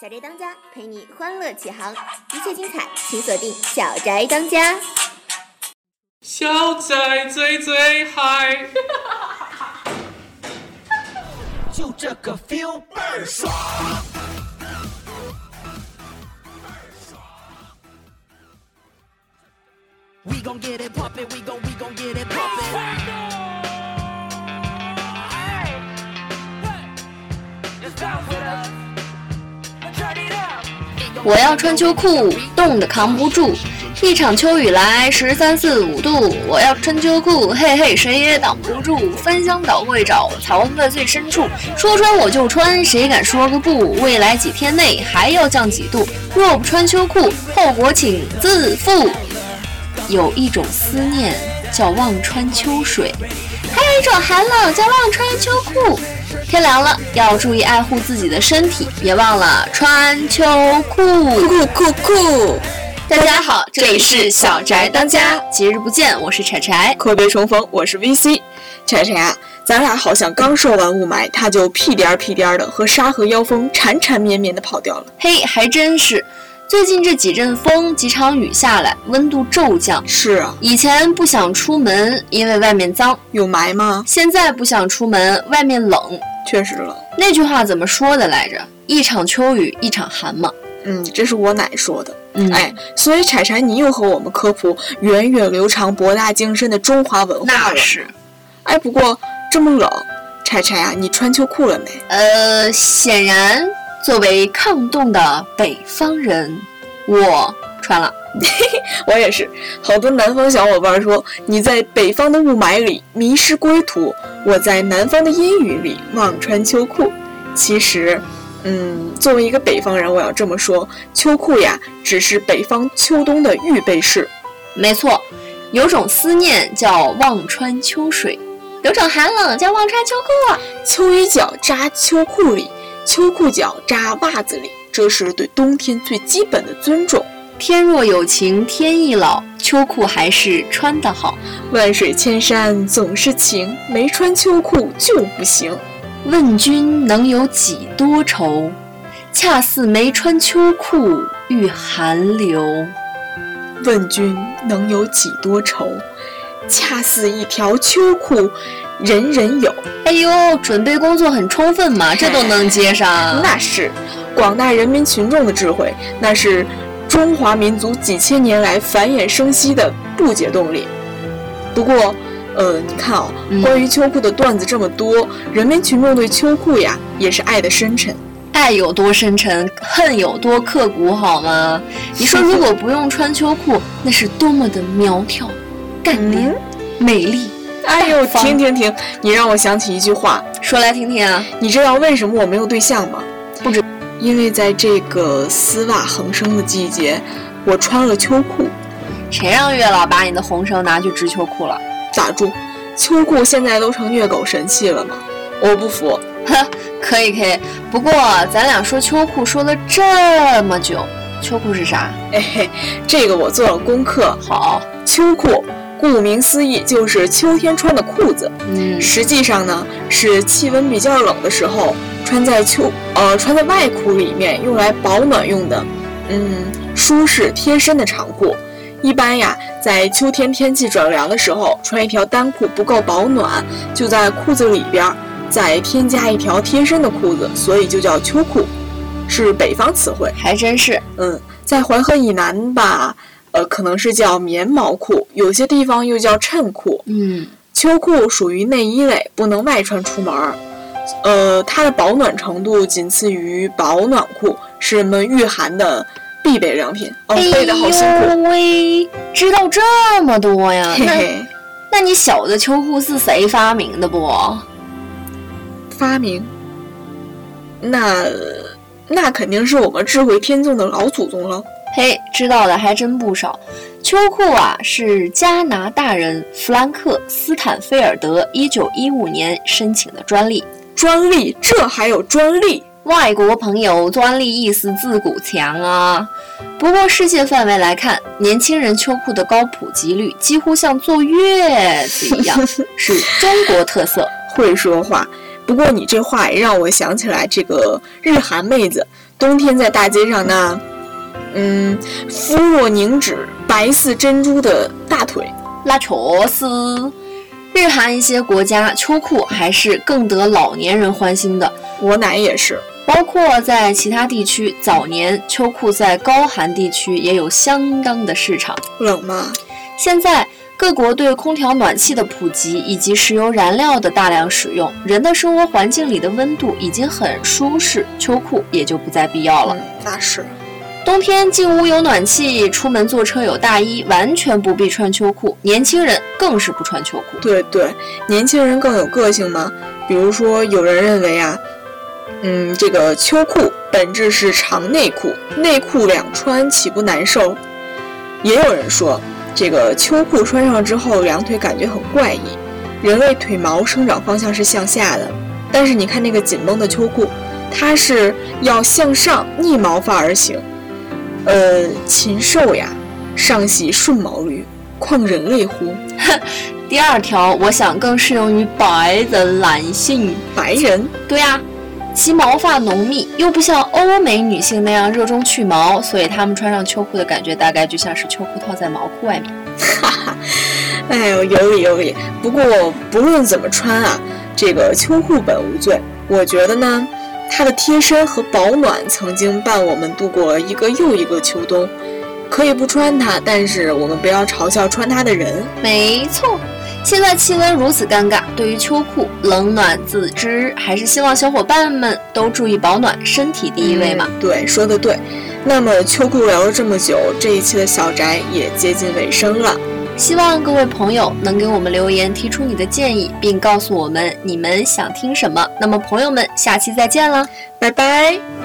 小宅当家陪你欢乐启航，一切精彩请锁定小宅当家。小宅最最嗨，就这个 feel 倍儿爽。We gon' get it poppin', we gon' we gon' get it 我要穿秋裤，冻得扛不住。一场秋雨来，十三四五度，我要穿秋裤，嘿嘿，谁也挡不住。翻箱倒柜找藏在最深处，说穿我就穿，谁敢说个不？未来几天内还要降几度，若不穿秋裤，后果请自负。有一种思念叫忘穿秋水，还有一种寒冷叫忘穿秋裤。天凉了，要注意爱护自己的身体，别忘了穿秋裤。酷酷酷！大家好，这里是小宅当家，几日不见，我是柴柴。阔别重逢，我是 VC。柴柴啊，咱俩好像刚说完雾霾，他就屁颠儿屁颠儿的和沙河妖风缠缠绵绵的跑掉了。嘿，还真是。最近这几阵风、几场雨下来，温度骤降。是啊，以前不想出门，因为外面脏；有霾吗？现在不想出门，外面冷。确实冷。那句话怎么说的来着？一场秋雨一场寒嘛。嗯，这是我奶说的。嗯，哎，所以柴柴，你又和我们科普源远流长、博大精深的中华文化了。那是。哎，不过这么冷，柴柴啊，你穿秋裤了没？呃，显然作为抗冻的北方人，我穿了。我也是，好多南方小伙伴说你在北方的雾霾里迷失归途，我在南方的阴雨里忘穿秋裤。其实，嗯，作为一个北方人，我要这么说，秋裤呀，只是北方秋冬的预备式。没错，有种思念叫忘穿秋水，有种寒冷叫忘穿秋裤啊。秋衣脚扎秋裤里，秋裤脚扎袜子里，这是对冬天最基本的尊重。天若有情天亦老，秋裤还是穿得好。万水千山总是情，没穿秋裤就不行。问君能有几多愁？恰似没穿秋裤遇寒流。问君能有几多愁？恰似一条秋裤，人人有。哎呦，准备工作很充分嘛，这都能接上。那是广大人民群众的智慧，那是中华民族几千年来繁衍生息的不竭动力。不过，呃，你看啊、嗯关于秋裤的段子这么多，人民群众对秋裤呀也是爱的深沉。爱有多深沉，恨有多刻骨，好吗？你说，如果不用穿秋裤，那是多么的苗条、干练、美丽。哎呦，停停停！你让我想起一句话，说来听听啊。你知道为什么我没有对象吗？不知，因为在这个丝袜横生的季节，我穿了秋裤。谁让月老把你的红绳拿去织秋裤了？打住，秋裤现在都成虐狗神器了吗？我不服。呵，可以可以。不过咱俩说秋裤说了这么久，秋裤是啥？嘿嘿，这个我做了功课。好，秋裤，顾名思义就是秋天穿的裤子。嗯，实际上呢，是气温比较冷的时候穿在秋呃穿在外裤里面用来保暖用的，嗯，舒适贴身的长裤。一般呀，在秋天天气转凉的时候，穿一条单裤不够保暖，就在裤子里边儿再添加一条贴身的裤子，所以就叫秋裤，是北方词汇。还真是。嗯，在淮河以南吧，呃，可能是叫棉毛裤，有些地方又叫衬裤。嗯，秋裤属于内衣类，不能外穿出门儿。呃，它的保暖程度仅次于保暖裤，是人们御寒的必备良品。哦，背的好辛苦，喂，知道这么多呀？那嘿嘿。那你晓得秋裤是谁发明的不？发明，那那肯定是我们智慧天纵的老祖宗了。嘿，知道的还真不少。秋裤啊，是加拿大人弗兰克·斯坦菲尔德一九一五年申请的专利。专利，这还有专利？外国朋友专利意思自古强啊。不过世界范围来看，年轻人秋裤的高普及率几乎像坐月子一样，是中国特色。会说话，不过你这话也让我想起来这个日韩妹子，冬天在大街上那，嗯，肤若凝脂、白似珍珠的大腿。那确实，日韩一些国家秋裤还是更得老年人欢心的。我奶也是，包括在其他地区，早年秋裤在高寒地区也有相当的市场。冷吗？现在各国对空调暖气的普及以及石油燃料的大量使用，人的生活环境里的温度已经很舒适，秋裤也就不再必要了。嗯，那是。冬天进屋有暖气，出门坐车有大衣，完全不必穿秋裤。年轻人更是不穿秋裤。对对，年轻人更有个性吗？比如说，有人认为啊，嗯，这个秋裤本质是长内裤，内裤两穿岂不难受？也有人说，这个秋裤穿上之后，两腿感觉很怪异。人类腿毛生长方向是向下的，但是你看那个紧绷的秋裤，它是要向上逆毛发而行。呃，禽兽呀，上喜顺毛驴，况人类乎？第二条，我想更适用于白人男性。白人？对呀、其毛发浓密，又不像欧美女性那样热衷去毛，所以她们穿上秋裤的感觉大概就像是秋裤套在毛裤外面。哈哈，哎呦，有理有理。不过不论怎么穿啊，这个秋裤本无罪。我觉得呢，它的贴身和保暖曾经伴我们度过一个又一个秋冬。可以不穿它，但是我们不要嘲笑穿它的人。没错，现在气温如此尴尬，对于秋裤冷暖自知，还是希望小伙伴们都注意保暖，身体第一位嘛。嗯对，说的对。那么秋裤聊了这么久，这一期的小宅也接近尾声了。希望各位朋友能给我们留言，提出你的建议，并告诉我们你们想听什么。那么，朋友们，下期再见了！拜拜。